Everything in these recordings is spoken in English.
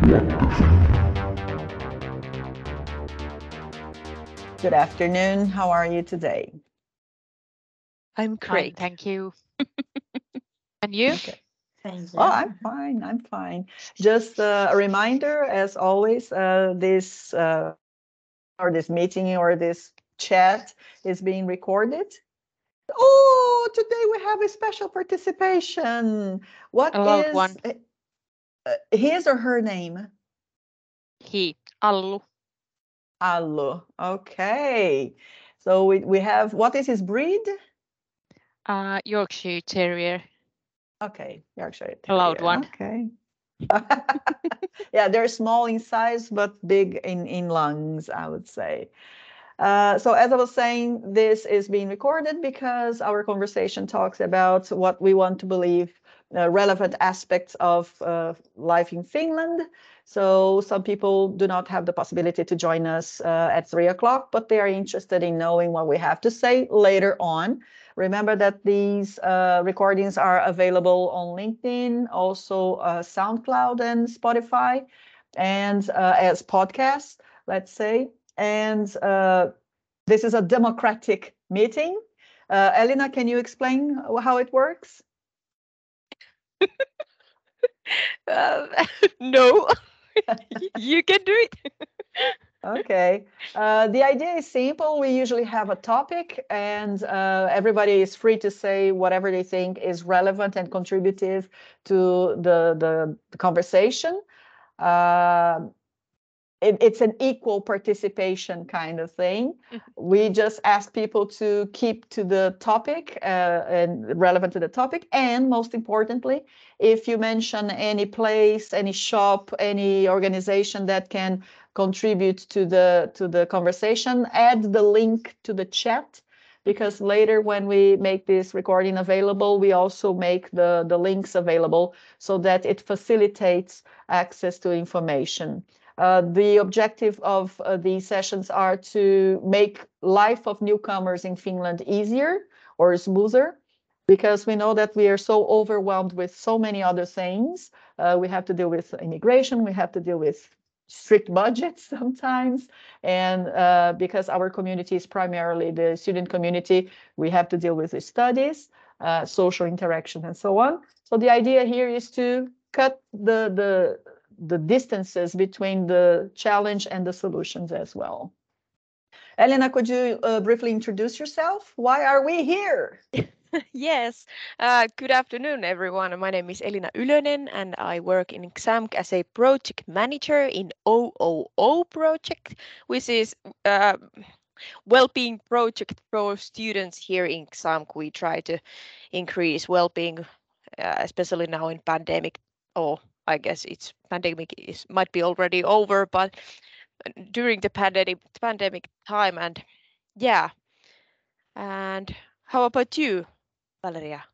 Good afternoon. How are you today? I'm Fine, great. thank you. And you? Okay. Thank you. Oh, I'm fine. I'm fine. Just uh, a reminder, as always, uh, this uh, or this meeting or this chat is being recorded. Oh, today we have a special participation. What A loved is one. His or her name? He, Allu. Allo. Okay. So we, we have, what is his breed? Uh, Yorkshire Terrier. Okay, Yorkshire A loud Terrier, one. Okay. yeah, they're small in size but big in in lungs, I would say. Uh, so as I was saying, this is being recorded because our conversation talks about what we want to believe uh, relevant aspects of uh, life in Finland. So some people do not have the possibility to join us uh, at three o'clock, but they are interested in knowing what we have to say later on. Remember that these uh, recordings are available on LinkedIn, also uh, SoundCloud and Spotify, and as podcasts, let's say. And this is a democratic meeting. Elena, can you explain how it works? Uh, no, you can do it. Okay. Uh, the idea is simple. We usually have a topic, and uh, everybody is free to say whatever they think is relevant and contributive to the the, the conversation. Uh, it, it's an equal participation kind of thing. Mhm. We just ask people to keep to the topic uh, and relevant to the topic, and most importantly, if you mention any place, any shop, any organization that can contribute to the to the conversation add the link to the chat because later when we make this recording available we also make the the links available so that it facilitates access to information uh, the objective of uh, these sessions are to make life of newcomers in finland easier or smoother because we know that we are so overwhelmed with so many other things uh, we have to deal with immigration we have to deal with strict budgets sometimes. And uh, because our community is primarily the student community, we have to deal with the studies, uh, social interaction, and so on. So the idea here is to cut the, the, the distances between the challenge and the solutions as well. Elena, could you uh, briefly introduce yourself? Why are we here? yes. Uh, good afternoon, everyone. My name is Elina Ylönen, and I work in XAMK as a project manager in OOO project, which is uh, well-being project for students here in XAMK. We try to increase well-being, uh, especially now in pandemic. Or I guess it's pandemic is might be already over, but during the pandemic pandemic time, and yeah. And how about you, Valeria?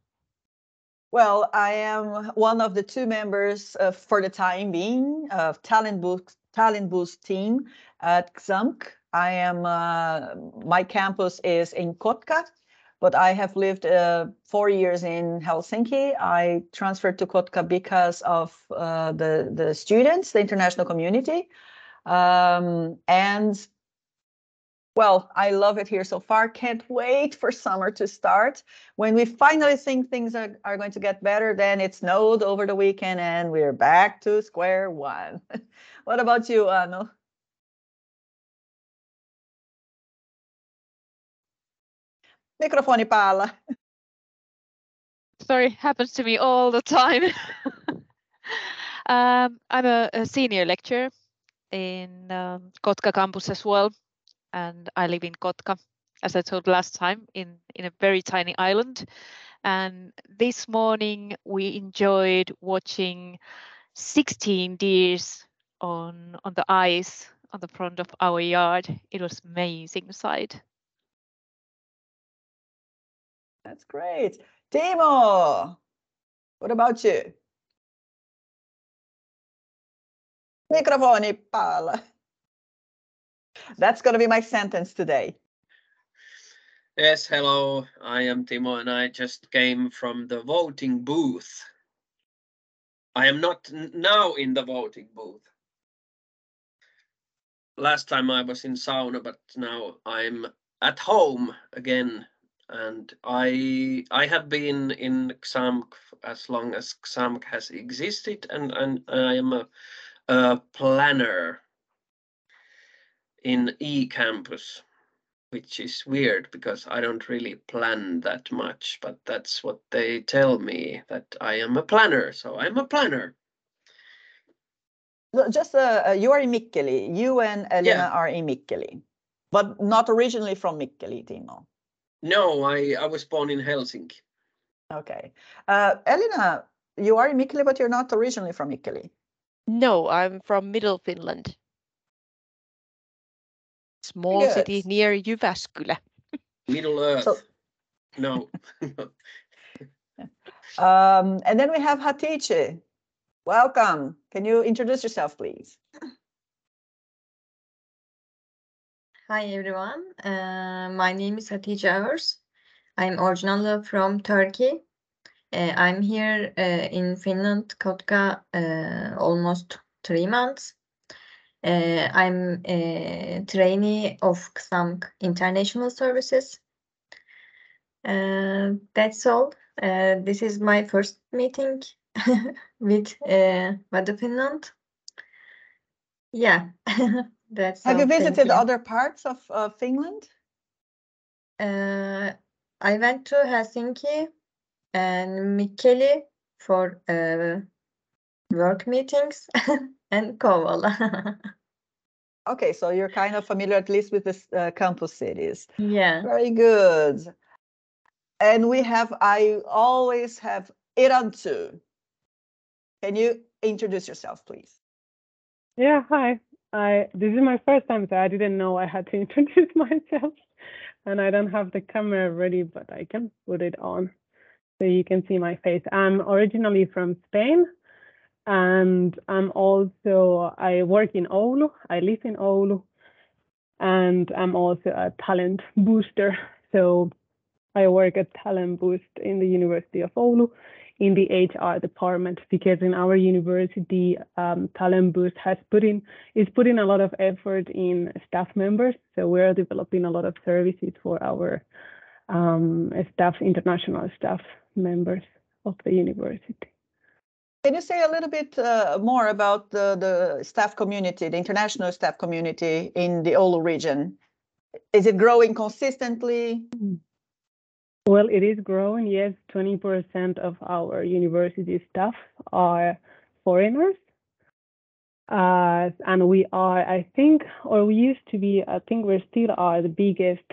Well, I am one of the two members uh, for the time being of Talent Boost, Talent Boost team at XAMK. I am, uh, my campus is in Kotka, but I have lived uh, four years in Helsinki. I transferred to Kotka because of uh, the, the students, the international community. Um, and well, I love it here so far. Can't wait for summer to start. When we finally think things are, are going to get better, then it snowed over the weekend and we're back to square one. what about you, Anu? Mikrofoni päällä. Sorry, happens to me all the time. um, I'm a, a senior lecturer in um, Kotka campus as well, and I live in Kotka, as I told last time, in in a very tiny island. And this morning we enjoyed watching 16 deers on on the ice on the front of our yard. It was amazing sight. That's great. Timo, what about you? Mikrofoni päällä. That's going to be my sentence today. Yes, hello. I am Timo and I just came from the voting booth. I am not now in the voting booth, last time I was in sauna, but now I'm at home again. And I I have been in XAMK as long as XAMK has existed, and, and I am a, a planner in eCampus, which is weird because I don't really plan that much, but that's what they tell me that I am a planner. So I'm a planner. Just uh, uh, you are in Mikkeli. You and Elena Yeah. are in Mikkeli, but not originally from Mikkeli, Timo. No, I, I was born in Helsinki. Okay. Uh, Elina, you are in Mikkeli, but you're not originally from Mikkeli. No, I'm from Middle Finland. Small Good. city near Jyväskylä. Middle Earth. So- no. Um, and then we have Hatice. Welcome. Can you introduce yourself, please? Hi everyone, uh, my name is Hatice Ağır. I'm originally from Turkey. Uh, I'm here uh, in Finland, Kotka, uh, almost three months. Uh, I'm a trainee of XAMK International Services. Uh, that's all. Uh, this is my first meeting with uh, WTFinland. Yeah, that's Have you visited you. other parts of uh, Finland? Uh, I went to Helsinki and Mikkeli for uh, work meetings and Kouvola. Okay, so you're kind of familiar at least with the uh, campus cities. yeah. Very good. And we have, I always have Irantu. Can you introduce yourself, please? Yeah, hi. I this is my first time, so I didn't know I had to introduce myself. And I don't have the camera ready, but I can put it on so you can see my face. I'm originally from Spain and I'm also I work in Oulu. I live in Oulu and I'm also a talent booster. So I work at Talent Boost in the University of Oulu in the HR department because in our university, um, Talent Boost has put in is putting a lot of effort in staff members. So we're developing a lot of services for our um, staff, international staff members of the university. Can you say a little bit uh, more about the, the staff community, the international staff community in the Oulu region? Is it growing consistently? Well, it is growing. Yes, 20% of our university staff are foreigners. Uh, and we are, I think, or we used to be, I think we still are the biggest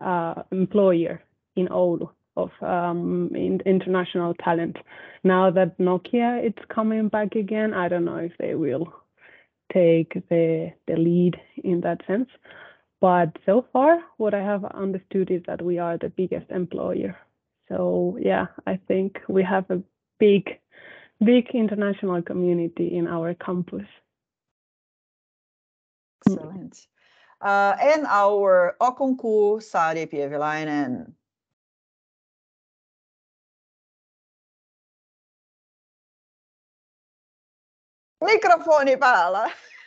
uh, employer in Oulu of um, in, international talent. Now that Nokia is coming back again, I don't know if they will take the the lead in that sense. But so far, what I have understood is that we are the biggest employer. So yeah, I think we have a big, big international community in our campus. Excellent. Uh, and our Okonku Sari Pievilainen. Mikrofoni päällä.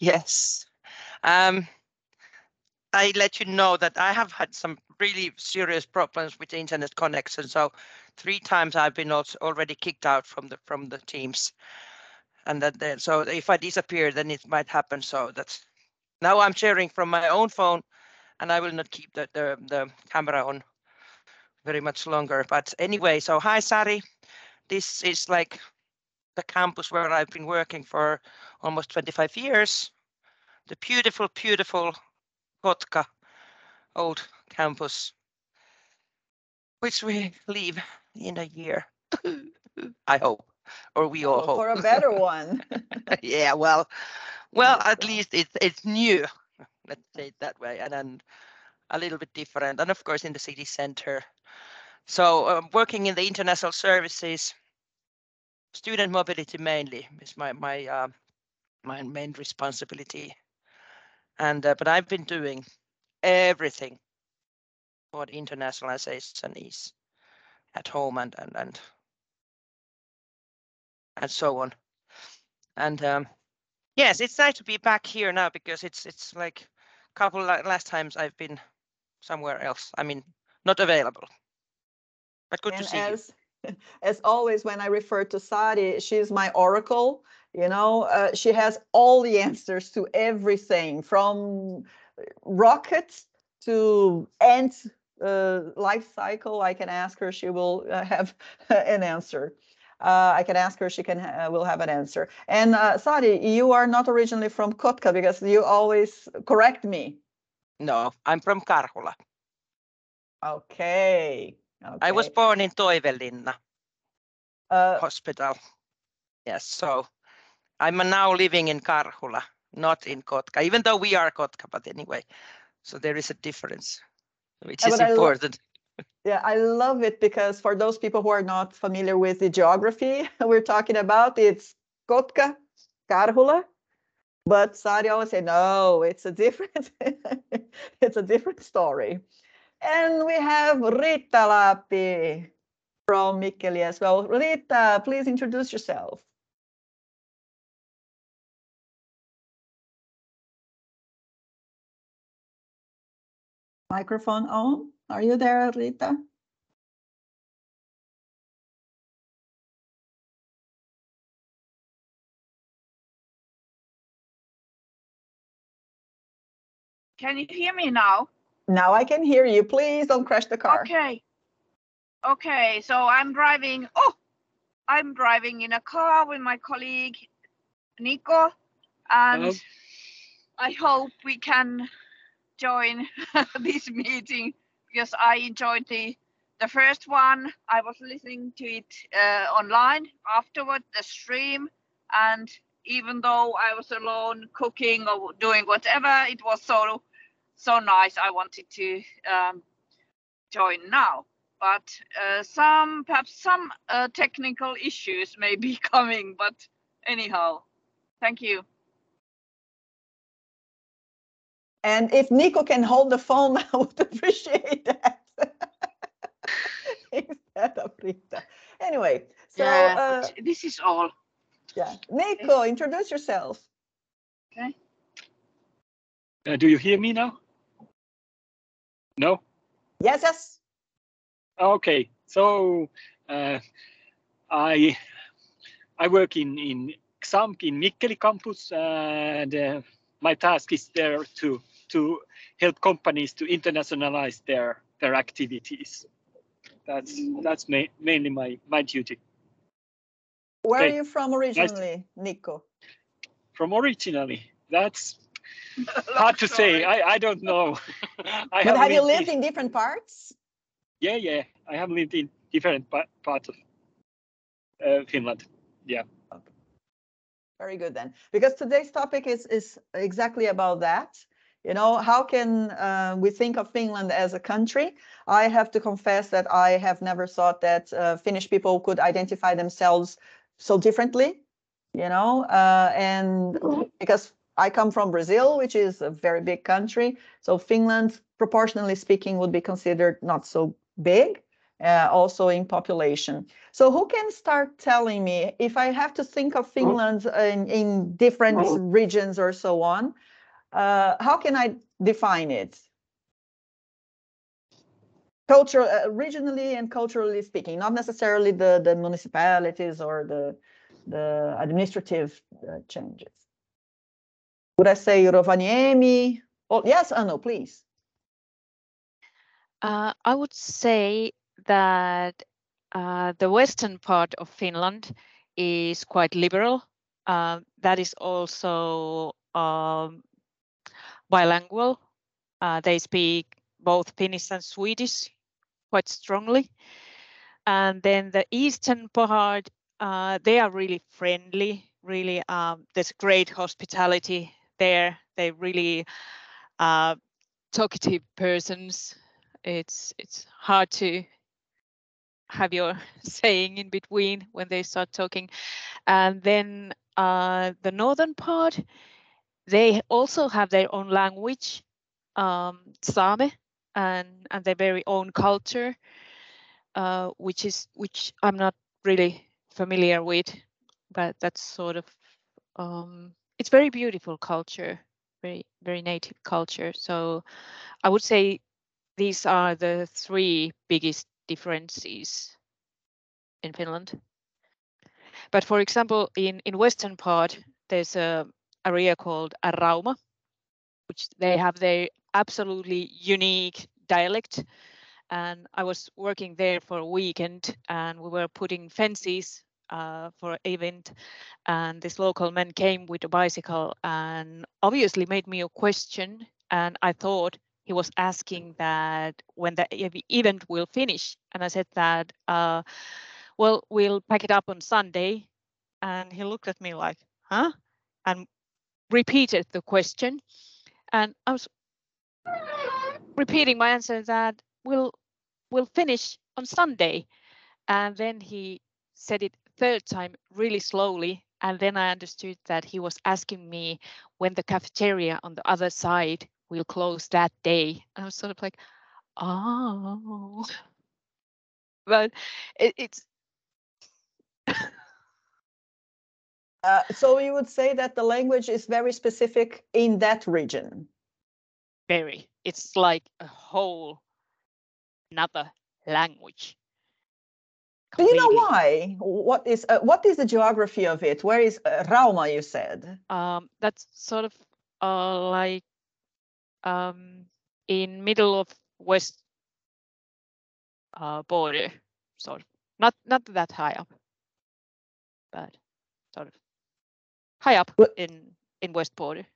Yes. Um, I let you know that I have had some really serious problems with the internet connection. So three times I've been also already kicked out from the from the teams, and that then so if I disappear, then it might happen. So that's now I'm sharing from my own phone, and I will not keep the the, the camera on very much longer. But anyway, so hi Sari, this is like the campus where I've been working for almost 25 years. The beautiful, beautiful Kotka old campus, which we leave in a year. I hope, or we all hope. For a better one. yeah, well, well, at least it's it's new. Let's say it that way, and then a little bit different, and of course in the city center. So um, working in the international services, student mobility mainly is my my uh, my main responsibility. And uh, but I've been doing everything what internationalization is at home and and and and so on. And um, Yes, it's nice to be back here now because it's it's like a couple last times I've been somewhere else. I mean, not available. But good and to see as, you. As always, when I refer to Sari, she's my oracle. You know, uh, she has all the answers to everything from rockets to ant uh, life cycle. I can ask her; she will uh, have an answer. Uh, I can ask her; she can ha will have an answer. And uh, Sari, you are not originally from Kotka because you always correct me. No, I'm from Karhula. Okay. Okay. I was born in Toivelinna uh, Hospital. Yes, so I'm now living in Karhula, not in Kotka, even though we are Kotka, but anyway, so there is a difference, which is important. Yeah, I love it because for those people who are not familiar with the geography we're talking about, it's Kotka, Karhula, but Sari always say, no, it's a different, it's a different story. And we have Rita Lappi from Mikkeli as well. Rita, please introduce yourself. Microphone on. Are you there, Rita? Can you hear me now? Now I can hear you. Please don't crash the car. Okay. Okay, so I'm driving. Oh, I'm driving in a car with my colleague Nico, and Hello. I hope we can join this meeting because I enjoyed the the first one. I was listening to it uh, online afterward, the stream, and even though I was alone cooking or doing whatever, it was so so nice. I wanted to um, join now, but uh, some perhaps some uh, technical issues may be coming. But anyhow, thank you. And if Nico can hold the phone, I would appreciate that. Instead of Rita. Anyway, so yeah, uh, this is all. yeah, Nico, introduce yourself. Okay. Uh, do you hear me now? No? Yes, yes. Okay. So uh, I I work in in XAMK in Mikkeli campus, and uh, my task is there to to help companies to internationalize their their activities. That's that's ma mainly my my duty. Where Okay. are you from originally, Nico? From originally, that's hard to say. I I don't know. I But have you lived lived in different parts? Yeah, yeah. I have lived in different pa- parts of uh, Finland. Yeah. Very good then, because today's topic is is exactly about that. You know, how can uh, we think of Finland as a country? I have to confess that I have never thought that uh, Finnish people could identify themselves so differently. You know, uh, and because I come from Brazil, which is a very big country, so Finland, proportionally speaking, would be considered not so big. Uh, also in population. So who can start telling me if I have to think of Finland in, in different regions or so on, uh, how can I define it? Cultural, uh, regionally and culturally speaking, not necessarily the, the municipalities or the, the administrative uh, changes. Would I say Rovaniemi? Oh, yes, Anu, please. Uh, I would say that uh, the western part of Finland is quite liberal. Uh, that is also um, bilingual. Uh, they speak both Finnish and Swedish quite strongly. And then the eastern part, uh, they are really friendly. Really, um, there's great hospitality there. They really uh, talkative persons. It's it's hard to have your saying in between when they start talking. And then uh, the northern part, they also have their own language, um, Sami, and and their very own culture, uh, which is which I'm not really familiar with, but that's sort of um, it's very beautiful culture, very very native culture. So I would say these are the three biggest differences in Finland. But for example, in in western part, there's a area called Rauma, which they have their absolutely unique dialect. And I was working there for a weekend, and we were putting fences uh, for an event. And this local man came with a bicycle and obviously made me a question. And I thought he was asking that when the event will finish. And I said that, uh, well, we'll pack it up on Sunday. And he looked at me like, huh? And repeated the question. And I was repeating my answer that we'll we'll finish on Sunday. And then he said it third time really slowly. And then I understood that he was asking me when the cafeteria on the other side will close that day. And I was sort of like, oh. But it, it's. uh, so you would say that the language is very specific in that region? Very. It's like a whole another language. Do you know why? What is uh, what is the geography of it? Where is uh, Rauma? You said. Um, that's sort of uh, like um, in middle of west uh, border, sort of. Not not that high up, but sort of high up what? in in west border.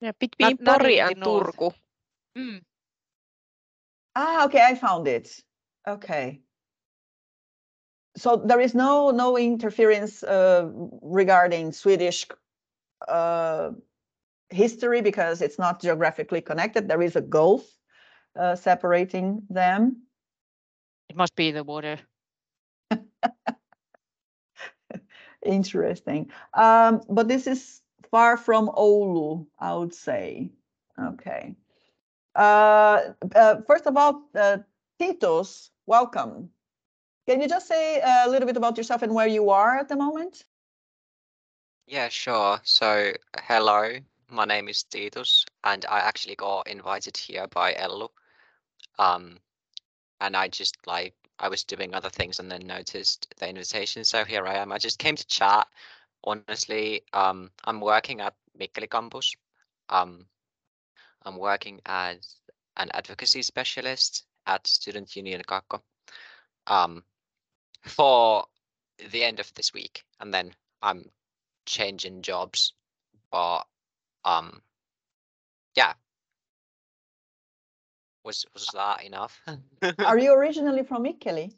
Yeah, between not, Pori and Turku. Mm. Ah, okay, I found it. Okay so there is no no interference uh, regarding Swedish uh, history because it's not geographically connected. There is a gulf uh, separating them. It must be the water. Interesting. Um, but this is far from Oulu, I would say. Okay. Uh, uh, first of all, uh, Titus, welcome. Can you just say a little bit about yourself and where you are at the moment? Yeah, sure. So, hello, my name is Titus, and I actually got invited here by Ellu. Um, and I just like I was doing other things and then noticed the invitation, so here I am. I just came to chat. Honestly, um, I'm working at Mikkeli campus. Um, I'm working as an advocacy specialist at Student Union Kaakko. Um, for the end of this week, and then I'm changing jobs. But um, yeah, was was that enough? Are you originally from Mikkeli?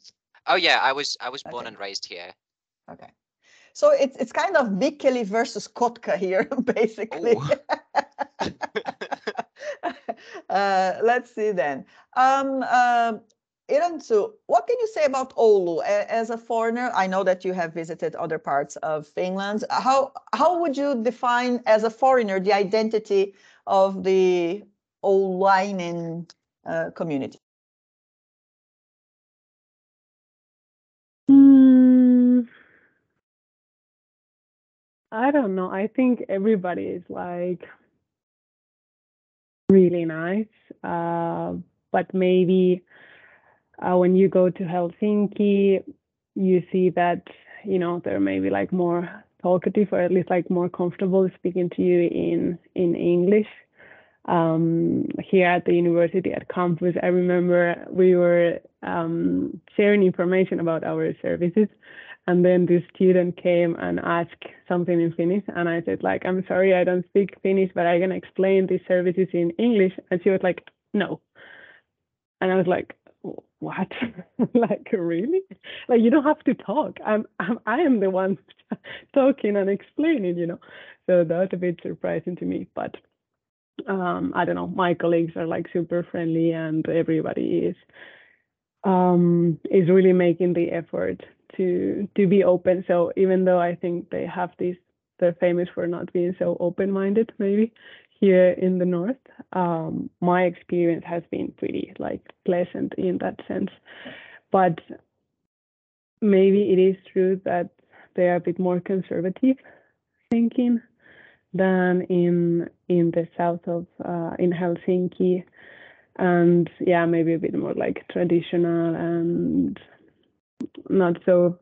Oh yeah, I was I was born okay. and raised here. Okay. So it's it's kind of Mikkeli versus Kotka here, basically. uh, let's see then. Um, uh, Irantu, what can you say about Oulu as a foreigner? I know that you have visited other parts of Finland. How how would you define as a foreigner the identity of the Oululainen uh, community? Mm, I don't know. I think everybody is like really nice, uh, but maybe uh, when you go to Helsinki, you see that you know they're maybe like more talkative or at least like more comfortable speaking to you in in English. Um, here at the university at campus, I remember we were um, sharing information about our services, and then this student came and asked something in Finnish, and I said like, "I'm sorry, I don't speak Finnish, but I can explain these services in English," and she was like, "No," and I was like, what? Like really? Like you don't have to talk. I'm, I'm i am the one talking and explaining you know? So that's a bit surprising to me but um i don't know. My colleagues are like super friendly and everybody is um is really making the effort to to be open. So even though i think they have this they're famous for not being so open minded maybe here in the north, um, my experience has been pretty like pleasant in that sense. But maybe it is true that they are a bit more conservative thinking. than in in the south of uh, in Helsinki, and yeah, maybe a bit more like traditional and not so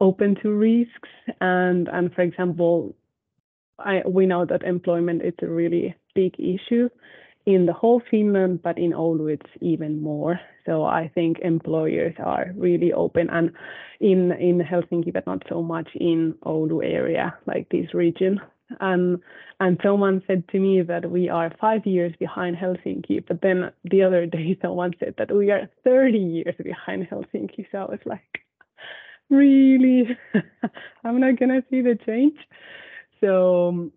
open to risks. And and for example, I we know that employment is a really big issue in the whole Finland, but in Oulu it's even more. So I think employers are really open and in in Helsinki, but not so much in Oulu area, like this region. And and someone said to me that we are five years behind Helsinki, but then the other day someone said that we are 30 years behind Helsinki. So I was like, really? I'm not gonna see the change. So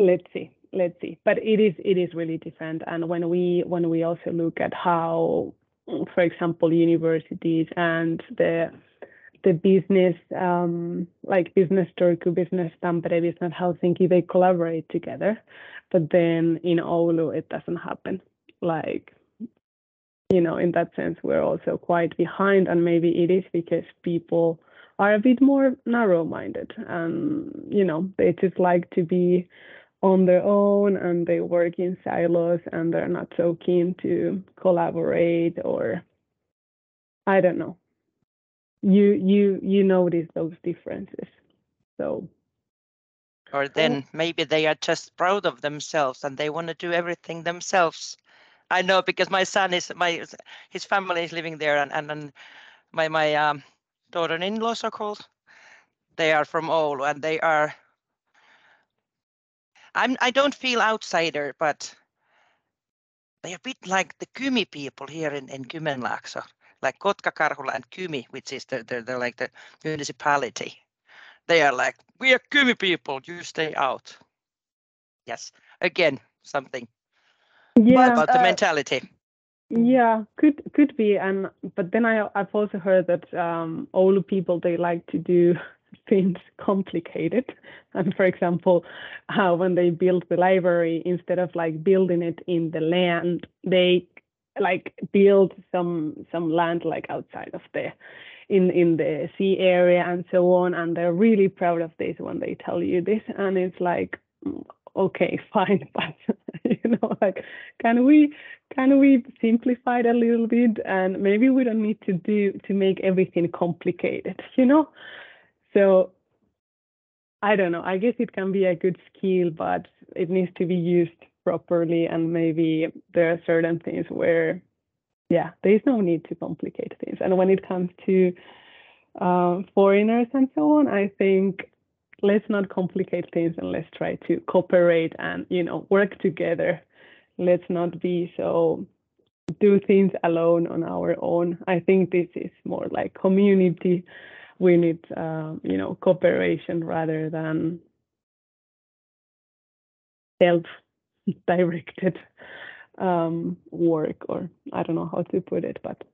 let's see let's see but it is it is really different and when we when we also look at how for example universities and the the business um, like business Turku, business Tampere, business Helsinki, they collaborate together. But then in Oulu, it doesn't happen. Like, you know, in that sense, we're also quite behind. And maybe it is because people are a bit more narrow minded and, you know, they just like to be on their own and they work in silos and they're not so keen to collaborate or I don't know. You you you notice those differences. So or then maybe they are just proud of themselves and they want to do everything themselves. I know because my son is my his family is living there and and, and my my um, daughter-in-law so called they are from Oulu and they are I'm I don't feel outsider, but they're a bit like the Kymi people here in, in Kymenlaakso, like Kotka, Karhula, and Kymi, which is the, the, the like the municipality. They are like, we are Kymi people, you stay out. Yes, again, something yeah, about the uh, mentality. Yeah, could could be, and but then I I've also heard that um, Oulu people they like to do things complicated. And for example, uh, when they build the library, instead of like building it in the land, they like build some some land like outside of the in in the sea area and so on. And they're really proud of this when they tell you this. And it's like, okay, fine, but you know, like, can we can we simplify it a little bit? And maybe we don't need to do to make everything complicated, you know so I don't know. I guess it can be a good skill, but it needs to be used properly. And maybe there are certain things where, yeah, there is no need to complicate things. And when it comes to uh, foreigners and so on, I think let's not complicate things and let's try to cooperate and you know work together. Let's not be so do things alone on our own. I think this is more like community we need uh, you know cooperation rather than self-directed um, work or I don't know how to put it but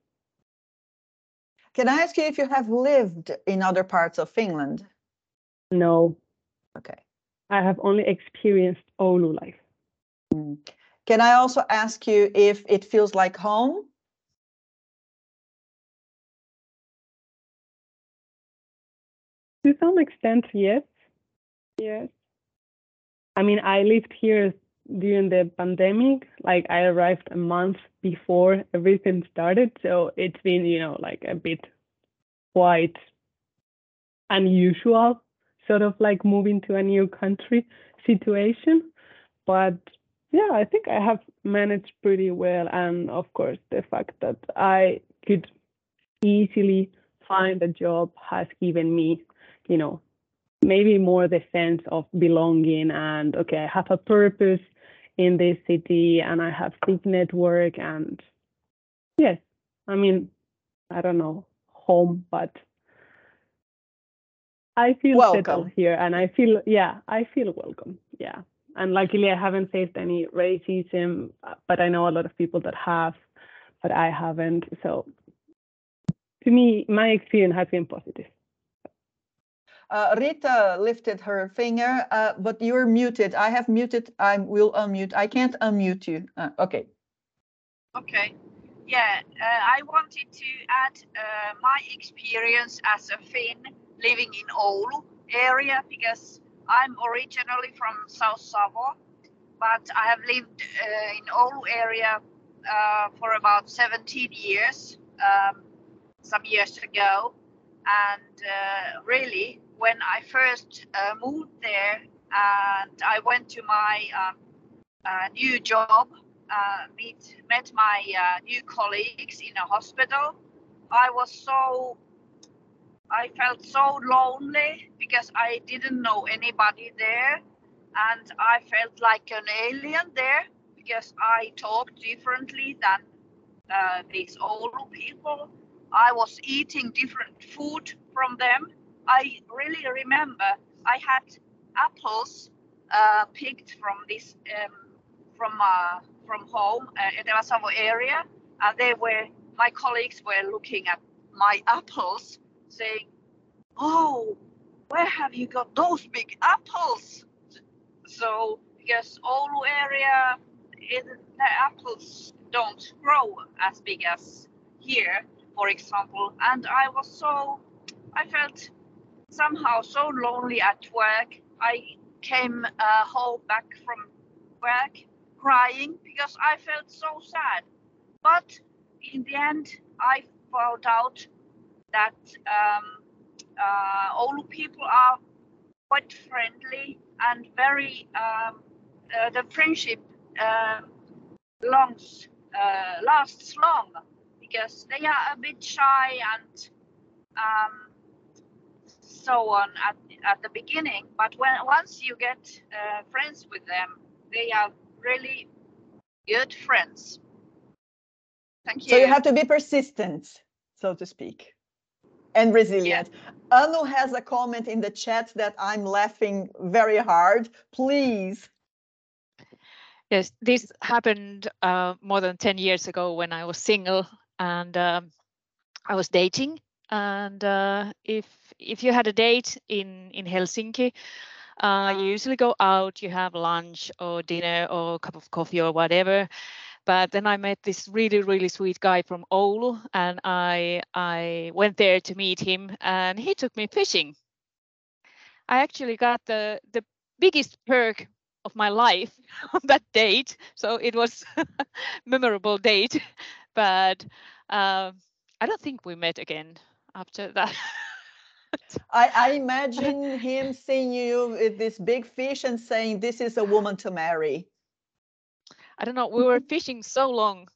can I ask you if you have lived in other parts of Finland no okay I have only experienced Oulu life mm. can I also ask you if it feels like home To some extent, yes. Yes. I mean, I lived here during the pandemic. Like, I arrived a month before everything started. So it's been, you know, like a bit quite unusual, sort of like moving to a new country situation. But yeah, I think I have managed pretty well. And of course, the fact that I could easily find a job has given me you know, maybe more the sense of belonging and okay, I have a purpose in this city and I have big network and yes, I mean, I don't know, home, but I feel welcome. settled here and I feel yeah, I feel welcome. Yeah. And luckily I haven't faced any racism, but I know a lot of people that have, but I haven't. So to me, my experience has been positive. Uh, Rita lifted her finger, uh, but you're muted. I have muted. I will unmute. I can't unmute you. Uh, okay. Okay. Yeah, uh, I wanted to add uh, my experience as a Finn living in Oulu area because I'm originally from South Savo, but I have lived uh, in Oulu area uh, for about 17 years, um, some years ago. And uh, really, when I first uh, moved there and I went to my um, uh, new job, uh, meet, met my new colleagues in a hospital, I was so I felt so lonely because I didn't know anybody there and I felt like an alien there because I talked differently than uh, these older people. I was eating different food from them. I really remember I had apples uh, picked from this um, from uh, from home uh, in the Savo area, and they were my colleagues were looking at my apples saying, "Oh, where have you got those big apples?" So because Oulu area, the apples don't grow as big as here, for example. And I was so, I felt somehow so lonely at work. I came uh, home back from work crying because I felt so sad. But in the end, I found out that um, uh, Oulu people are quite friendly and very um, uh, the friendship uh, longs uh, lasts long because they are a bit shy and um, so on at, at the beginning. But when once you get uh, friends with them they are really good friends. Thank you so you. have to be persistent so to speak and resilient. Yeah. Anu has a comment in the chat that I'm laughing very hard. Please. Yes, this happened uh, more than 10 years ago when I was single and um, I was dating. And uh, if if you had a date in in Helsinki, uh, you usually go out, you have lunch or dinner or a cup of coffee or whatever, but then I met this really, really sweet guy from Oulu, and I I went there to meet him, and he took me fishing. I actually got the the biggest perk of my life on that date, so it was memorable date. But uh, I don't think we met again after that. I, I, imagine him seeing you with this big fish and saying, "This is a woman to marry." I don't know, we were fishing so long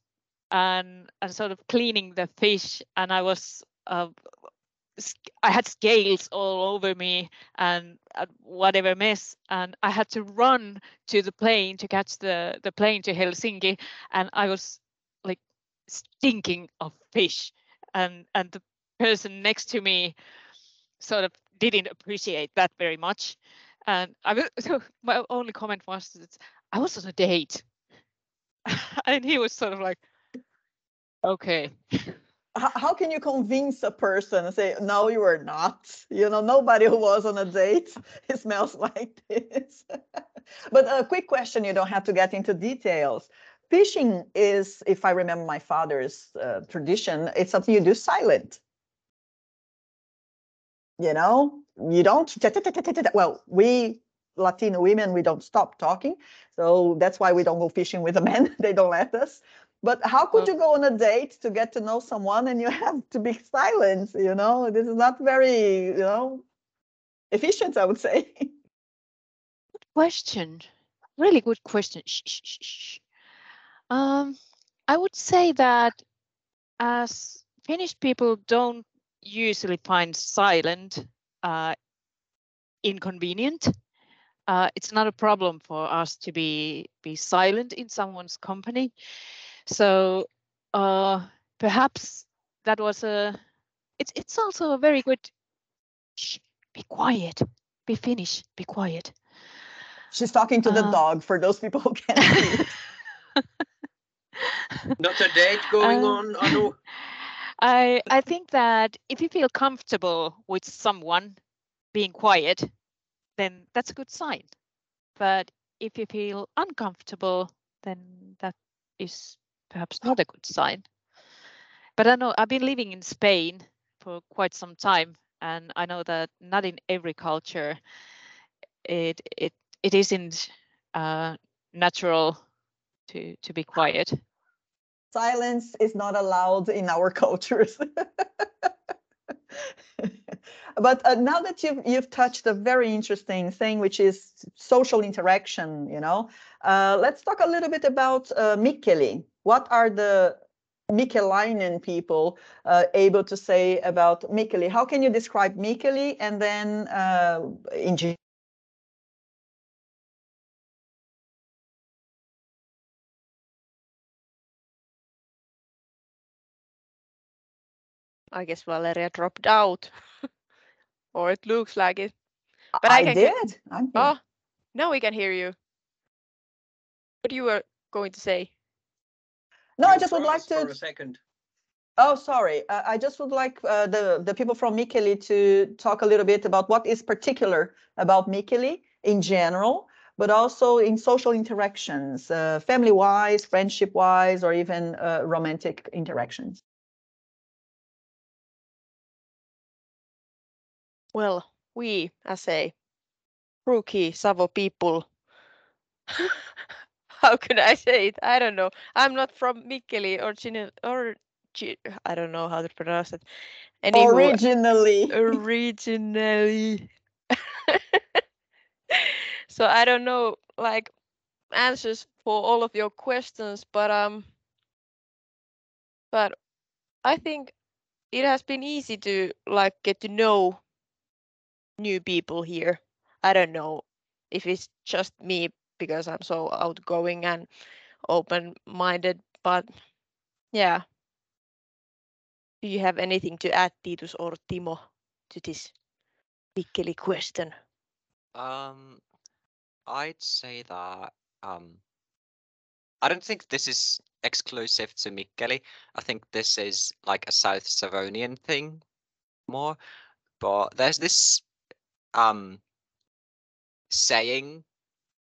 and and sort of cleaning the fish and I was uh, I had scales all over me and whatever mess and I had to run to the plane to catch the the plane to Helsinki and I was like stinking of fish and and the person next to me sort of didn't appreciate that very much and I so my only comment was that I was on a date and he was sort of like, okay. How can you convince a person and say, no, you are not? You know, nobody who was on a date it smells like this. but a quick question, you don't have to get into details. Fishing is, if I remember my father's uh, tradition, it's something you do silent. You know, you don't, well, we Latino women, we don't stop talking. So that's why we don't go fishing with the men. they don't let us. But how could you go on a date to get to know someone and you have to be silent? You know, this is not very, you know, efficient, I would say. Good question. Really good question. Shh, shh, shh. Um, I would say that as Finnish people don't usually find silent uh, inconvenient uh, it's not a problem for us to be be silent in someone's company. So uh, perhaps that was a. It's it's also a very good. Shh, be quiet. Be Finnish. Be quiet. She's talking to the uh, dog for those people who can't see it. Not a date going uh, on, Anu. I I think that if you feel comfortable with someone being quiet, then that's a good sign. But if you feel uncomfortable, then that is perhaps not a good sign. But I know I've been living in Spain for quite some time, and I know that not in every culture it it it isn't uh, natural to to be quiet. Silence is not allowed in our cultures. but uh, now that you've you've touched a very interesting thing, which is social interaction, you know, uh, let's talk a little bit about uh, Mikkeli. What are the Mikkelainen people uh, able to say about Mikkeli? How can you describe Mikkeli and then uh, in I guess Valeria dropped out. or it looks like it. But I, I can did. I'm. Oh, now we can hear you. What you were going to say? no, I just would like to For a second. Oh, sorry. Uh, I just would like uh, the the people from Mikkeli to talk a little bit about what is particular about Mikkeli in general, but also in social interactions, uh, family-wise, friendship-wise, or even uh, romantic interactions. Well, we as a rookie Savo people, how can I say it? I don't know. I'm not from Mikkeli or Chine- or I don't know how to pronounce it. Anywho, Originally, originally. so I don't know like answers for all of your questions, but um, but I think it has been easy to like get to know new people here. I don't know if it's just me because I'm so outgoing and open-minded, but yeah. Do you have anything to add, Titus or Timo, to this Mikkeli question? Um, I'd say that um, I don't think this is exclusive to Mikkeli. I think this is like a South Savonian thing more. But there's this um saying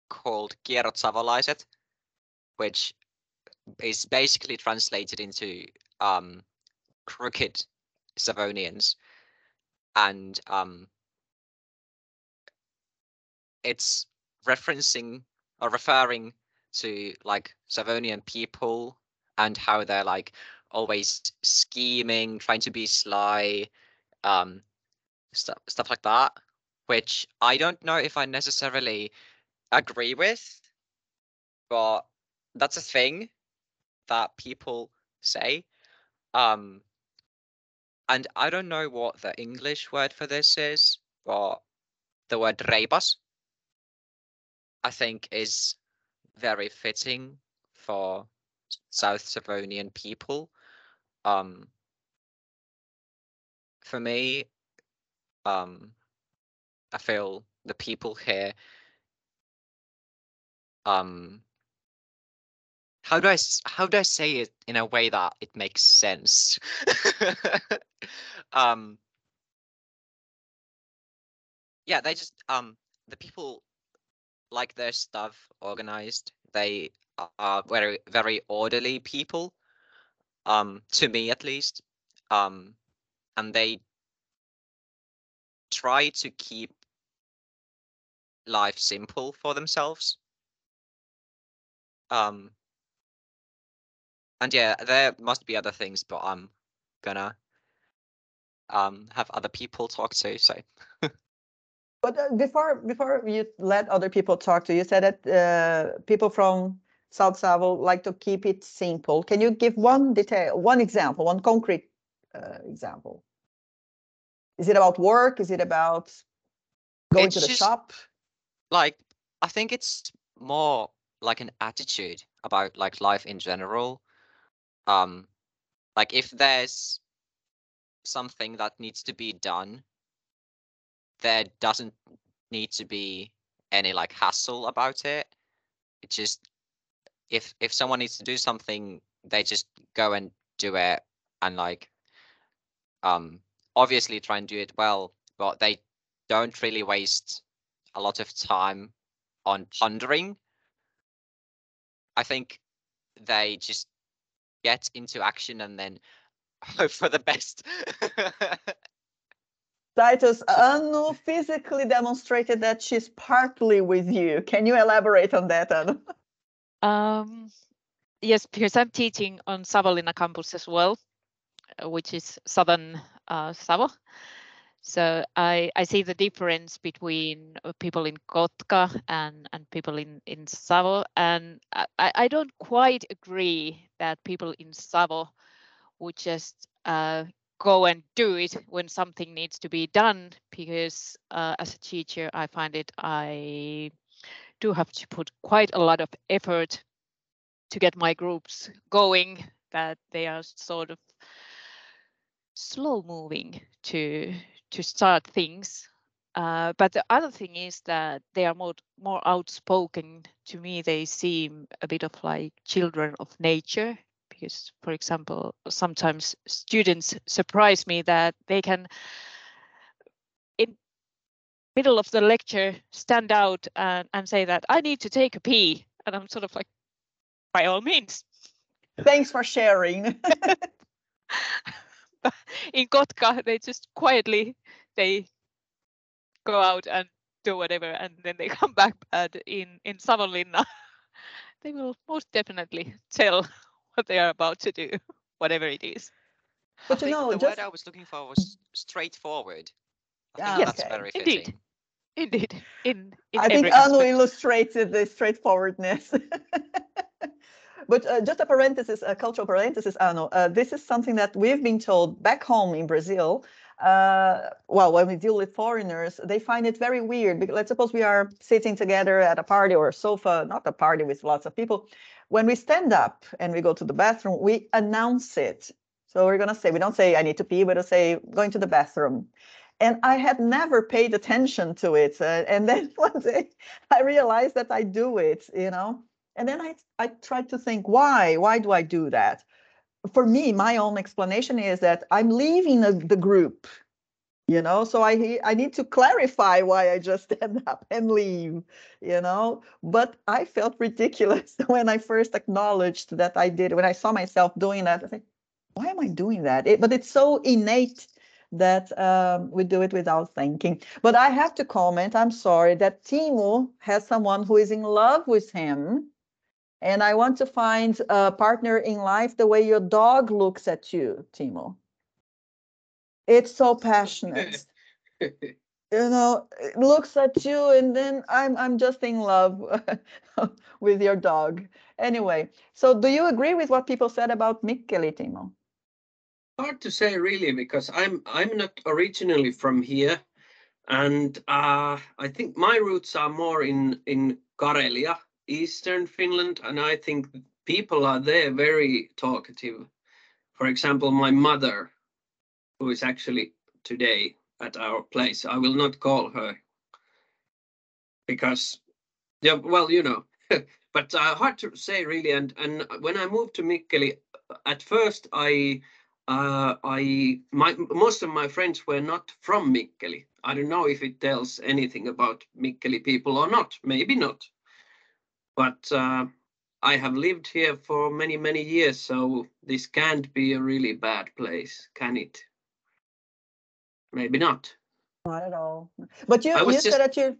called Kierot Savolaiset, which is basically translated into um crooked Savonians. And um it's referencing or referring to like Savonian people and how they're like always scheming, trying to be sly, um, stuff stuff like that. Which I don't know if I necessarily agree with, but that's a thing that people say. Um, and I don't know what the English word for this is, but the word reipas I think is very fitting for South Savonian people. Um, for me, um, I feel the people here. Um, how do I how do I say it in a way that it makes sense? um, yeah, they just um the people like their stuff organized. They are very very orderly people. Um, to me at least. Um, and they try to keep life simple for themselves. Um, and yeah, there must be other things, but I'm gonna um have other people talk to. So But uh, before before you let other people talk to you, said that uh, people from South Savo like to keep it simple. Can you give one detail, one example, one concrete uh, example? Is it about work? Is it about going It's to the just- shop? Like I think it's more like an attitude about like life in general. Um like if there's something that needs to be done, there doesn't need to be any like hassle about it. It just if if someone needs to do something, they just go and do it and like um obviously try and do it well, but they don't really waste a lot of time on pondering. I think they just get into action and then hope for the best. Titus, Anu physically demonstrated that she's partly with you. Can you elaborate on that, Anu? Um, yes, because I'm teaching on Savonlinna campus as well, uh, which is southern uh, Savo. So I, I see the difference between uh, people in Kotka and, and people in, in Savo. And I, I don't quite agree that people in Savo would just uh, go and do it when something needs to be done because uh, as a teacher i find it i do have to put quite a lot of effort to get my groups going that they are sort of slow moving to to start things uh, but the other thing is that they are more more outspoken to me. They seem a bit of like children of nature because for example sometimes students surprise me that they can in middle of the lecture stand out and, and say that i need to take a pee and i'm sort of like by all means. Thanks for sharing in kotka they just quietly they go out and do whatever and then they come back and in in savonlinna they will most definitely tell what they are about to do, whatever it is. But I you know, the just... word I was looking for was straightforward. I think yes, that's very fitting. Indeed. Indeed. In, in I think Anu illustrated the straightforwardness. But uh, just a parenthesis, a cultural parenthesis, Anu. Uh, this is something that we've been told back home in Brazil. Uh, well, when we deal with foreigners, they find it very weird. Because let's suppose we are sitting together at a party or a sofa, not a party with lots of people, when we stand up and we go to the bathroom, we announce it. So we're going to say, we don't say, I need to pee, but we say, going to the bathroom. And I had never paid attention to it. Uh, and then one day I realized that I do it, you know. And then I, I tried to think, why? Why do I do that? For me, my own explanation is that I'm leaving the, the group you know? So i i need to clarify why i just stand up and leave you know? But i felt ridiculous when i first acknowledged that i did when i saw myself doing that. I think why am i doing that? It, but it's so innate that um, we do it without thinking. But i have to comment i'm sorry that timo has someone who is in love with him and i want to find a partner in life the way your dog looks at you timo. It's so passionate. You know it looks at you and then i'm i'm just in love with your dog. Anyway so do you agree with what people said about mikkeli timo? Hard to say really because i'm i'm not originally from here. And uh, i think my roots are more in in karelia eastern finland and i think people are there very talkative for example my mother who is actually today at our place. I will not call her because, yeah, well, you know, but uh, hard to say really. And and when I moved to Mikkeli, at first I uh, I my most of my friends were not from Mikkeli. I don't know if it tells anything about Mikkeli people or not. Maybe not. But uh, I have lived here for many many years, so this can't be a really bad place, can it? maybe not. Not at all. But you, you just- said that you.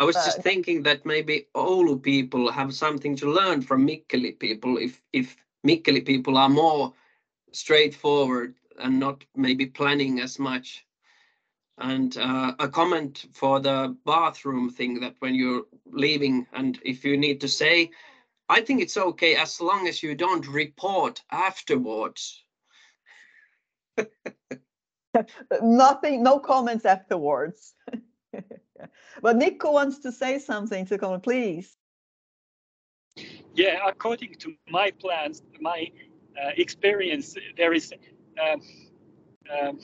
I was Uh, just thinking that maybe Oulu people have something to learn from Mikkeli people if if Mikkeli people are more straightforward and not maybe planning as much. And uh, a comment for the bathroom thing that when you're leaving and if you need to say, I think it's okay as long as you don't report afterwards. Nothing, no comments afterwards. but Nico wants to say something to comment, please. Yeah, according to my plans, my uh, experience, there is um, um,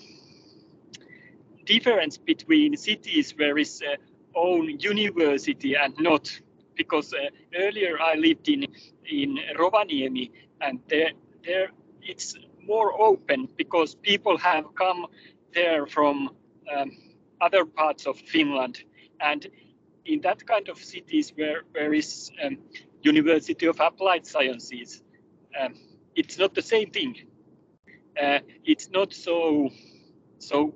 difference between cities where is uh, own university and not. Because uh, earlier I lived in in Rovaniemi, and there there it's more open because people have come there from um, other parts of Finland, and in that kind of cities where where is um, University of Applied Sciences, um, it's not the same thing. Uh, it's not so so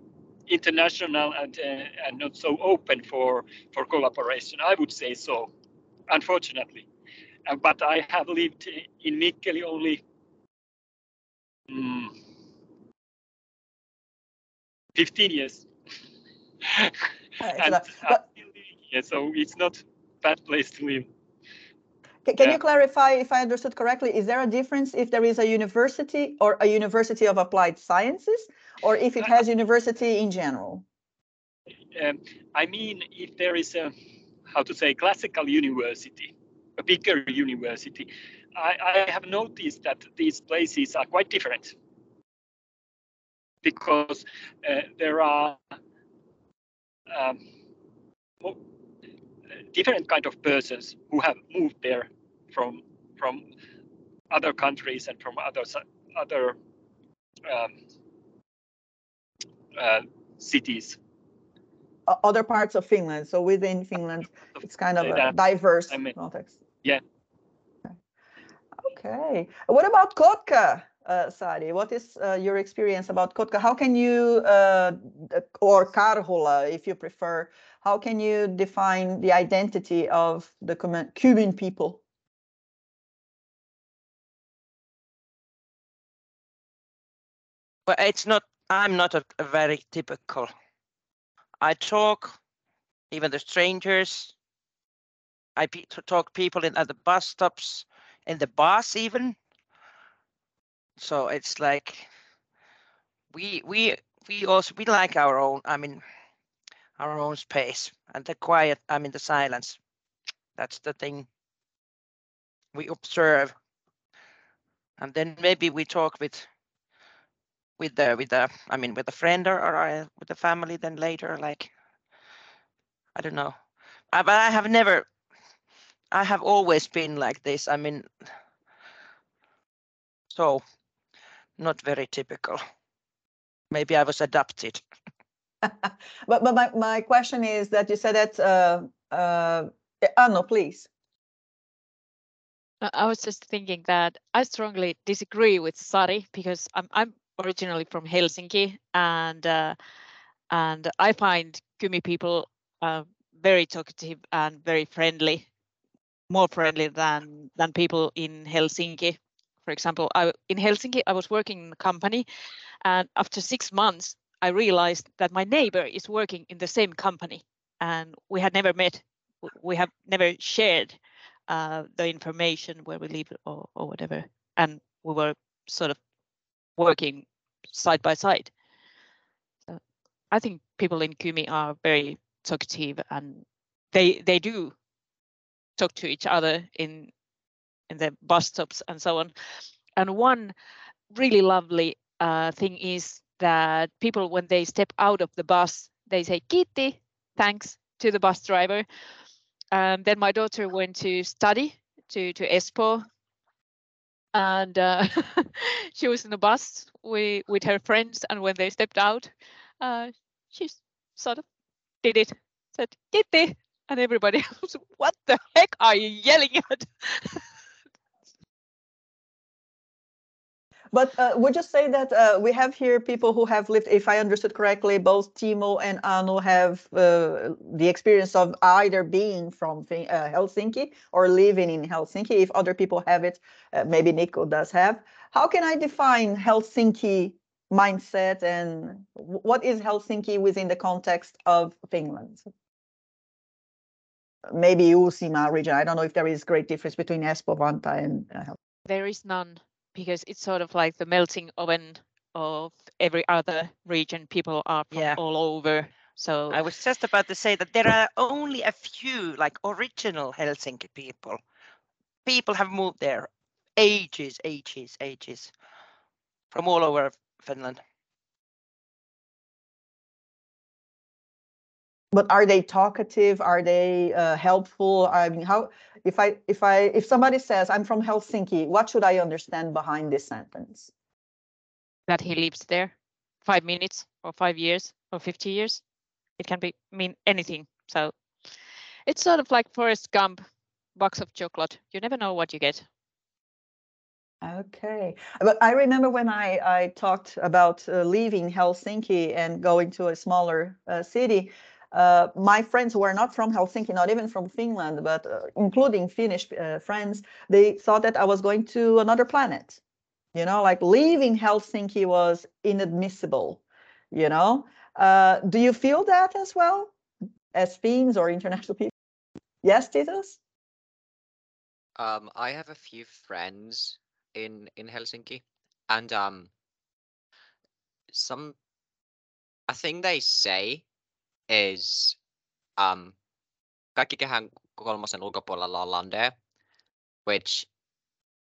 international and uh, and not so open for for collaboration. I would say so, unfortunately. Uh, but I have lived in Mikkeli only mm, 15 years. and But- yeah, so it's not bad place to live. Ca- Can Yeah. you clarify if I understood correctly? Is there a difference if there is a university or a university of applied sciences, or if it has university in general? Um, I mean, if there is a how to say classical university, a bigger university, I, I have noticed that these places are quite different because uh, there are um, different kind of persons who have moved there from from other countries and from other other um, uh, cities. Other parts of Finland, so within Finland, it's kind of a diverse I mean, context. yeah. Okay. Okay. What about Kotka, uh, Sari? What is uh, your experience about Kotka? How can you, uh, or Karhula, if you prefer, how can you define the identity of the Cuban people? Well, it's not. I'm not a, a very typical. I talk, even the strangers. I pe- talk people in at the bus stops, in the bus even. So it's like we we we also we like our own. I mean, our own space and the quiet. I mean, the silence. That's the thing. We observe, and then maybe we talk with with the with the I mean with a friend or, or uh, with the family then later like I don't know. Uh, but I have never I have always been like this I mean so not very typical. Maybe I was adopted. But but my, my question is that you said that uh, uh, Anu, please. I I was just thinking that I strongly disagree with Sari because I'm I'm originally from Helsinki and uh, and I find Kymi people uh, very talkative and very friendly, more friendly than than people in Helsinki. For example, I, in Helsinki I was working in a company, and after six months I realized that my neighbor is working in the same company, and we had never met. We have never shared uh, the information where we live or, or whatever. And we were sort of working side by side. So I think people in Kymi are very talkative and they they do talk to each other in in the bus stops and so on. And one really lovely uh, thing is that people when they step out of the bus, they say kiitti thanks to the bus driver. Um, then my daughter went to study to to Espoo, and uh, she was in the bus with with her friends. And when they stepped out, uh, she sort of did it, said "Kiitti," and everybody else, what the heck are you yelling at? But uh, would you say that uh, we have here people who have lived, if I understood correctly, both Timo and Anu have uh, the experience of either being from uh, Helsinki or living in Helsinki. If other people have it, uh, maybe Nico does have. How can I define Helsinki mindset and what is Helsinki within the context of Finland? Maybe Uusimaa region. I don't know if there is great difference between Espoo, Vantaa, and uh, Helsinki. There is none because it's sort of like the melting oven of every other region. People are from Yeah. all over. So I was just about to say that there are only a few like original Helsinki people. People have moved there ages, ages, ages from all over Finland. But are they talkative are they uh, helpful i mean how if i if i if somebody says i'm from helsinki what should i understand behind this sentence that he lives there five minutes or five years or 50 years. It can be mean anything. So it's sort of like Forrest Gump, box of chocolate. You never know what you get. Okay, but I remember when I, I talked about uh, leaving Helsinki and going to a smaller uh, city. Uh, my friends who are not from Helsinki, not even from Finland, but uh, including Finnish uh, friends, they thought that I was going to another planet. You know, like leaving Helsinki was inadmissible. You know, uh, do you feel that as well, as Finns or international people? Yes, Titus. Um, I have a few friends in in Helsinki, and um, some a thing they say is um, kaikki kehän kolmosen ulkopuolella on which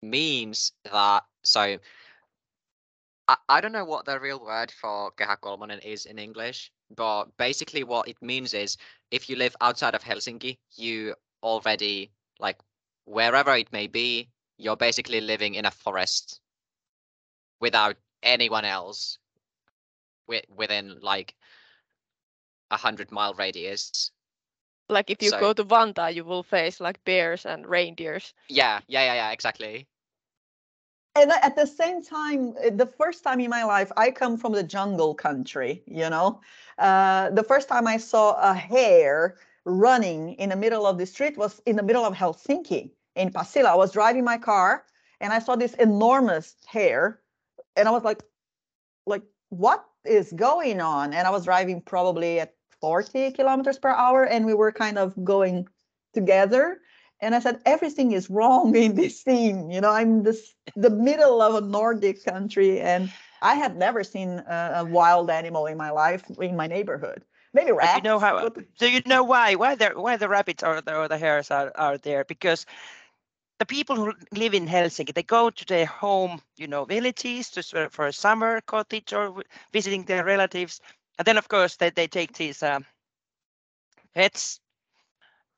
means that so I, I don't know what the real word for kehä kolmonen is in English, but basically what it means is if you live outside of Helsinki, you already like wherever it may be, you're basically living in a forest without anyone else wi- within like a hundred mile radius. Like if you So- go to Vantaa, you will face like bears and reindeers. Yeah, yeah, yeah, yeah, exactly. and at the same time uh, the first time in my life i come from the jungle country you know uh, the first time i saw a hare running in the middle of the street was in the middle of helsinki in pasila i was driving my car and i saw this enormous hare and i was like like what is going on and i was driving probably at 40 kilometers per hour and we were kind of going together and I said, everything is wrong in this scene. You know, I'm this the middle of a Nordic country, and I had never seen a, a wild animal in my life in my neighborhood. Maybe rats. you know how? Do you know why? Why the why the rabbits or the, or the hares are, are there? Because the people who live in Helsinki, they go to their home, you know, villages to for a summer cottage or visiting their relatives, and then of course they, they take these um, pets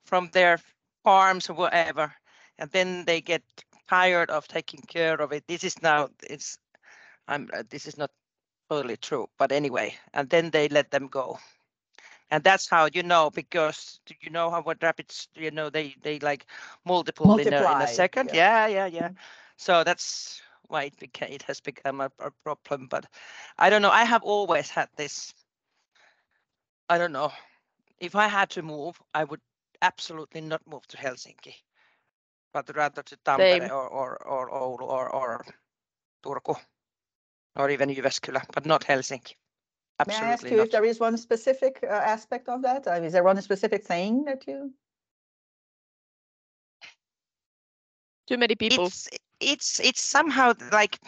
from their farms or whatever, and then they get tired of taking care of it. This is now it's I'm uh, this is not totally true, but anyway, and then they let them go and that's how you know because do you know how what rabbits you know they they like multiple in a, in a second yeah. yeah yeah yeah so that's why it became it has become a, a problem but i don't know i have always had this i don't know if i had to move i would absolutely not move to helsinki but rather to tampere or or or Oulu or or turku or even jyväskylä but not helsinki Absolutely May I ask absolutely you not if there is one specific uh, aspect of that? Uh, is there one specific thing that you? Too many people. it's it's it's somehow like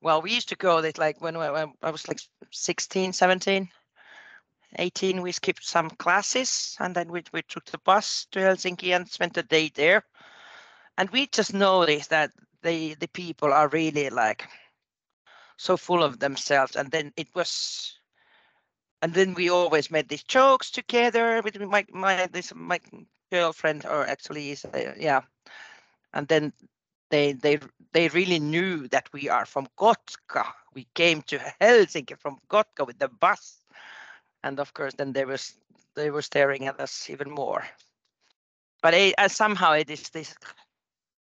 well we used to go that like when, I- when i was like 16 17 18 we skipped some classes and then we, we took the bus to helsinki and spent a day there. And we just noticed that the the people are really like so full of themselves and then it was and then we always made these jokes together with my my this my girlfriend or actually is uh, yeah. And then they they they really knew that we are from Kotka. We came to Helsinki from Kotka with the bus, and of course, then they was they were staring at us even more. But it, uh, somehow it is this.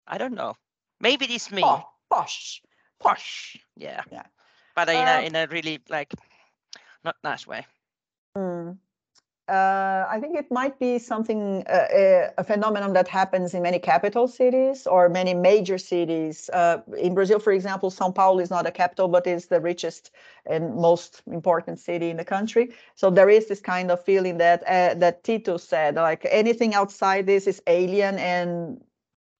I don't know. Maybe it is me. Oh, posh, Posh. Yeah. Yeah. But in Uh, a in a really like not nice way. Hmm. Uh, I think it might be something, uh, a, a phenomenon that happens in many capital cities or many major cities. Uh, in Brazil, for example, São Paulo is not a capital, but is the richest and most important city in the country. So there is this kind of feeling that uh, that Tito said, like anything outside this is alien and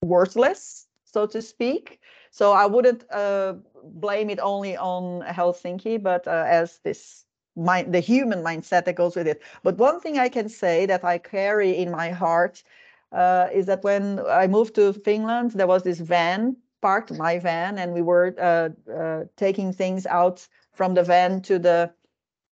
worthless, so to speak. So I wouldn't uh, blame it only on Helsinki, but uh, as this mind, the human mindset that goes with it. But one thing I can say that I carry in my heart uh, is that when I moved to Finland, there was this van parked, my van, and we were uh, uh, taking things out from the van to the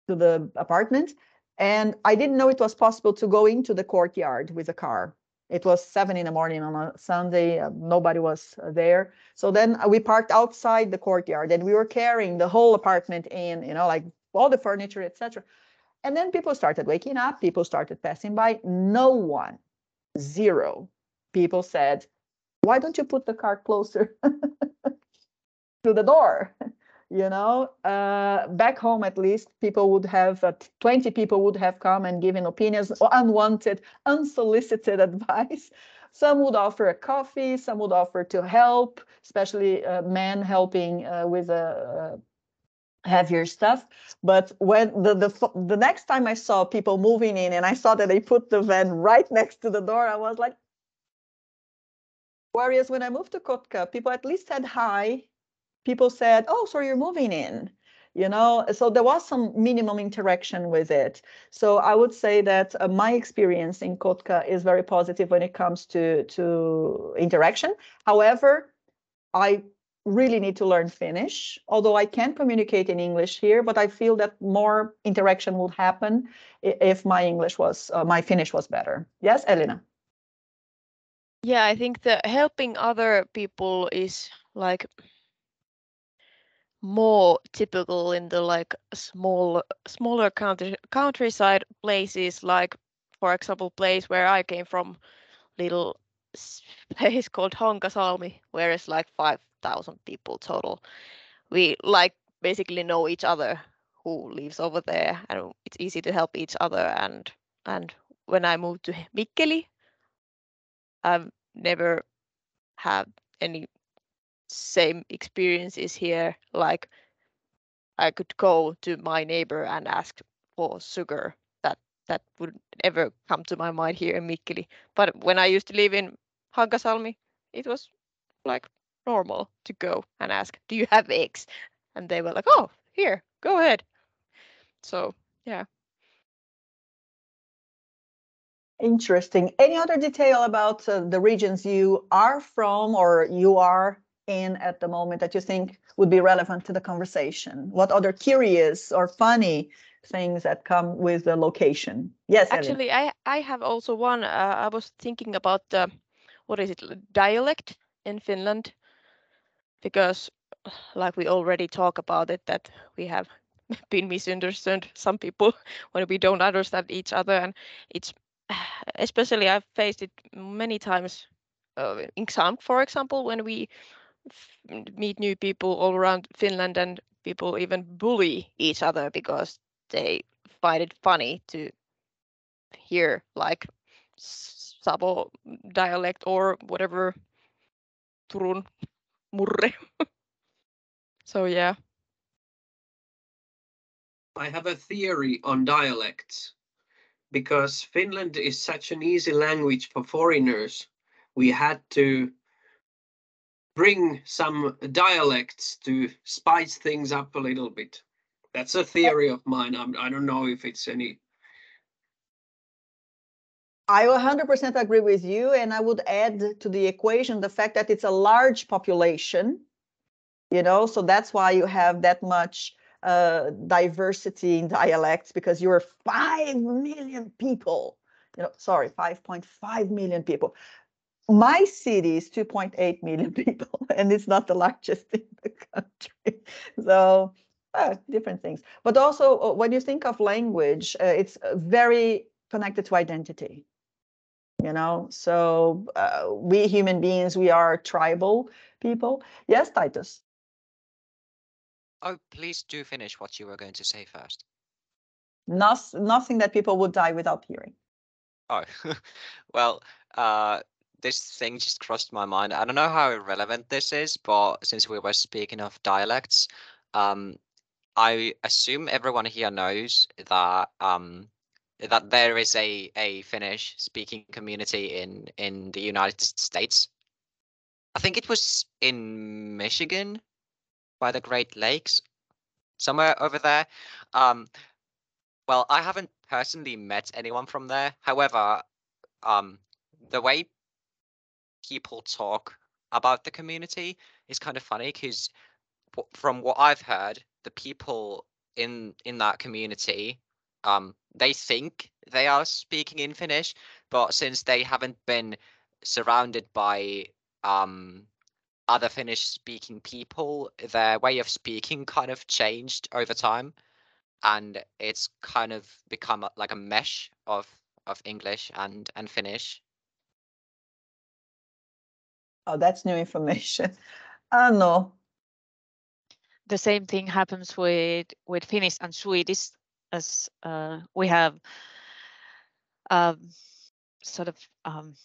to the apartment. And I didn't know it was possible to go into the courtyard with a car. It was seven in the morning on a Sunday. nobody was uh, there. So then uh, we parked outside the courtyard and we were carrying the whole apartment in, you know, like all the furniture, etc. And then people started waking up, people started passing by. No one, zero people said, why don't you put the car closer? to the door. you know, uh, back home at least, people would have uh, 20 people would have come and given opinions, unwanted, unsolicited advice. Some would offer a coffee, some would offer to help, especially uh, men helping uh, with a heavier stuff. But when the, the the next time I saw people moving in and I saw that they put the van right next to the door, I was like, whereas when I moved to Kotka, people at least said hi. People said, oh, so you're moving in you know so there was some minimum interaction with it so i would say that uh, my experience in kotka is very positive when it comes to to interaction however i really need to learn Finnish, although I can communicate in English here, but I feel that more interaction would happen if my English was, uh, my Finnish was better. Yes, Elena? Yeah, I think that helping other people is like more typical in the like small smaller country countryside places like for example place where I came from little place called Hankasalmi where it's like five thousand people total. We like basically know each other who lives over there, and it's easy to help each other. And and when I moved to Mikkeli, I've never had any same experiences here. Like I could go to my neighbor and ask for sugar. That that would ever come to my mind here in Mikkeli. But when I used to live in Hankasalmi, it was like normal to go and ask, "Do you have eggs?" And they were like, "Oh, here, go ahead." So yeah. Interesting. Any other detail about uh, the regions you are from or you are in at the moment that you think would be relevant to the conversation? What other curious or funny things that come with the location? Yes, actually, I I have also one. Uh, I was thinking about the what is it dialect in Finland because like we already talk about it that we have been misunderstood. Some people when we don't understand each other and it's especially i've faced it many times uh, in for example when we meet new people all around finland and people even bully each other because they find it funny to hear like Savo dialect or whatever Turun murre. so yeah. I have a theory on dialects because Finland is such an easy language for foreigners. We had to bring some dialects to spice things up a little bit. That's a theory of mine. I'm, I don't know if it's any I 100% agree with you. And I would add to the equation the fact that it's a large population, you know, so that's why you have that much uh, diversity in dialects because you're 5 million people, you know, sorry, 5.5 million people. My city is 2.8 million people, and it's not the largest in the country. So, uh, different things. But also, uh, when you think of language, uh, it's very connected to identity you know? So uh, we human beings we are tribal people. Yes titus. Oh please do finish what you were going to say first. Not, nothing that people would die without hearing. Oh well uh this thing just crossed my mind. I don't know how relevant this is but since we were speaking of dialects um i assume everyone here knows that um that there is a a Finnish speaking community in in the United States. I think it was in Michigan by the Great Lakes, somewhere over there. Um, well, I haven't personally met anyone from there. However, um, the way people talk about the community is kind of funny because from what I've heard, the people in in that community um, they think they are speaking in Finnish, but since they haven't been surrounded by um, other Finnish speaking people, their way of speaking kind of changed over time. And it's kind of become like a mesh of of English and and Finnish. Oh, that's new information. Uh, no, the same thing happens with with Finnish and Swedish, as uh, we have um, sort of um,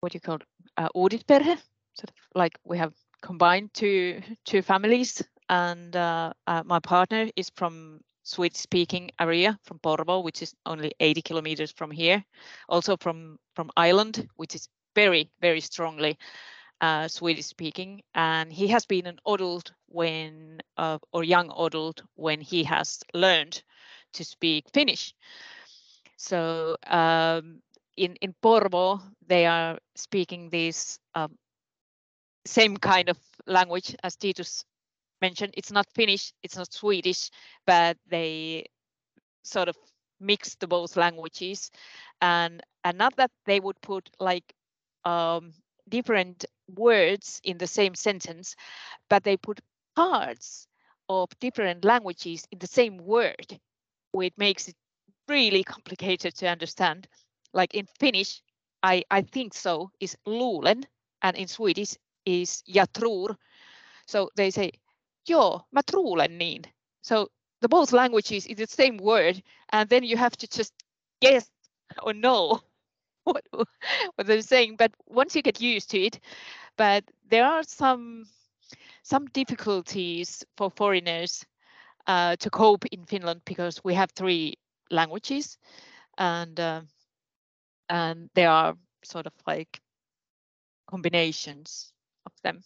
what do you call uh, uusperhe, sort of like we have combined two two families, and uh, uh, my partner is from Swedish-speaking area from Porvoo, which is only 80 kilometers from here, also from from Ireland, which is very very strongly uh, Swedish speaking, and he has been an adult when uh, or young adult when he has learned to speak Finnish. So um, in in Porvoo, they are speaking this um, same kind of language as Titus mentioned. It's not Finnish, it's not Swedish, but they sort of mix the both languages, and and not that they would put like um, different words in the same sentence, but they put parts of different languages in the same word, which makes it really complicated to understand. Like in Finnish, I, I think so, is luulen, and in Swedish is jag. So they say, joo, mä truulen niin. So the both languages is the same word, and then you have to just guess or know what, what they're saying. But once you get used to it, but there are some some difficulties for foreigners uh, to cope in Finland because we have three languages, and uh, and there are sort of like combinations of them.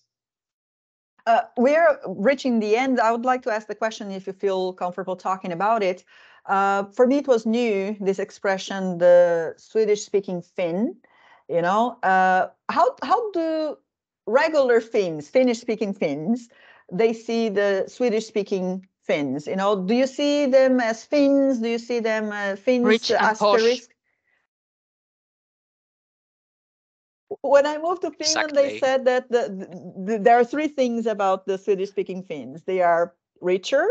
Uh, we're reaching the end. I would like to ask the question if you feel comfortable talking about it. Uh, for me, it was new, this expression, the Swedish speaking Finn. You know, uh, how, how do regular Finns, Finnish speaking Finns, they see the Swedish speaking Finns? You know, do you see them as Finns? Do you see them as Finns Rich and asterisk? posh. when I moved to Finland, they said that the, the, there are three things about the Swedish-speaking Finns. They are richer,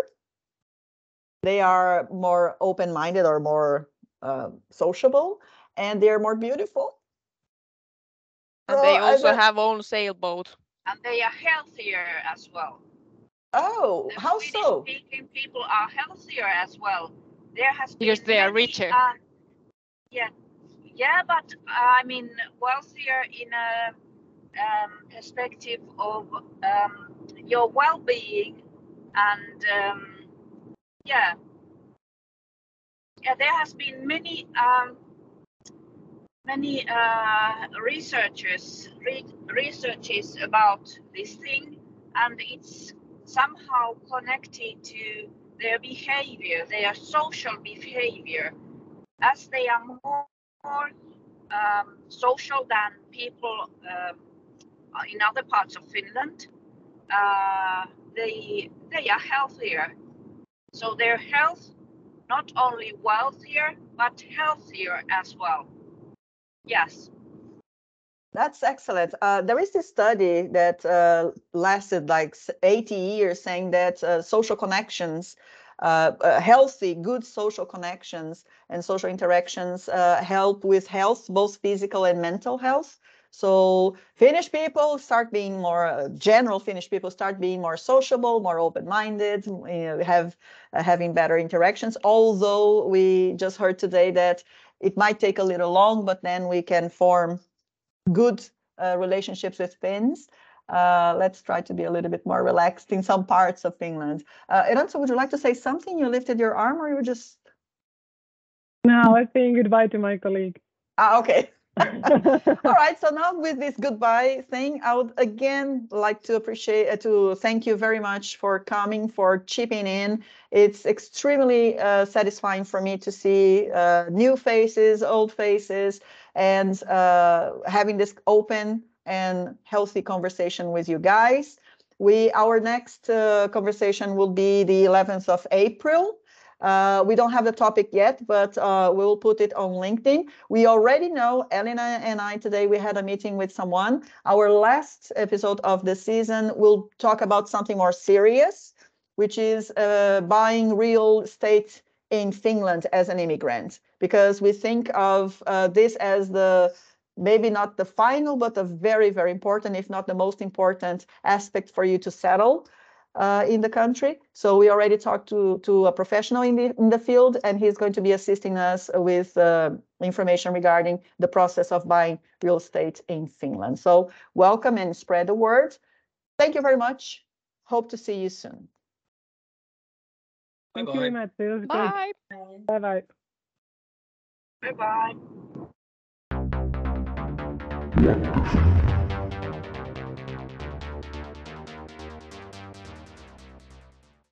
they are more open-minded or more uh, sociable, and they are more beautiful. And So they also don't- have own sailboat. And they are healthier as well. Oh, The how so? Swedish-speaking people are healthier as well. There has Because they are many, richer. uh, yeah, yeah, but uh, I mean wealthier in a um, perspective of um, your well-being and um, yeah, yeah. There has been many um, many uh, researchers re- researches about this thing, and it's somehow connected to their behavior, their social behavior, as they are more, more um, social than people um, in other parts of Finland. Uh, they they are healthier, so their health not only wealthier but healthier as well. Yes. That's excellent. Uh, there is this study that uh, lasted like 80 years saying that uh, social connections, uh, uh, healthy, good social connections and social interactions uh, help with health, both physical and mental health. So Finnish people start being more, uh, general Finnish people start being more sociable, more open-minded, you know, have uh, having better interactions. Although we just heard today that it might take a little long, but then we can form good uh, relationships with Finns. Uh, let's try to be a little bit more relaxed in some parts of Finland. Uh, Eranzo, would you like to say something? You lifted your arm, or you just Now I'm saying goodbye to my colleague. ah okay. All right. So now with this goodbye thing, I would again like to appreciate uh, to thank you very much for coming, for chipping in. It's extremely uh, satisfying for me to see uh, new faces, old faces, and uh, having this open and healthy conversation with you guys. We our next uh, conversation will be the 11th of April. Uh, we don't have the topic yet, but uh, we'll put it on LinkedIn. We already know, Elena and I today, we had a meeting with someone. Our last episode of the season will talk about something more serious, which is uh, buying real estate in Finland as an immigrant, because we think of uh, this as the maybe not the final, but a very, very important, if not the most important aspect for you to settle. uh, in the country. So we already talked to, to a professional in the, in the field, and he's going to be assisting us with uh, information regarding the process of buying real estate in Finland. So welcome and spread the word. Thank you very much. Hope to see you soon. Thank you very Bye-bye. much. It was Bye. great. Bye bye. Bye bye.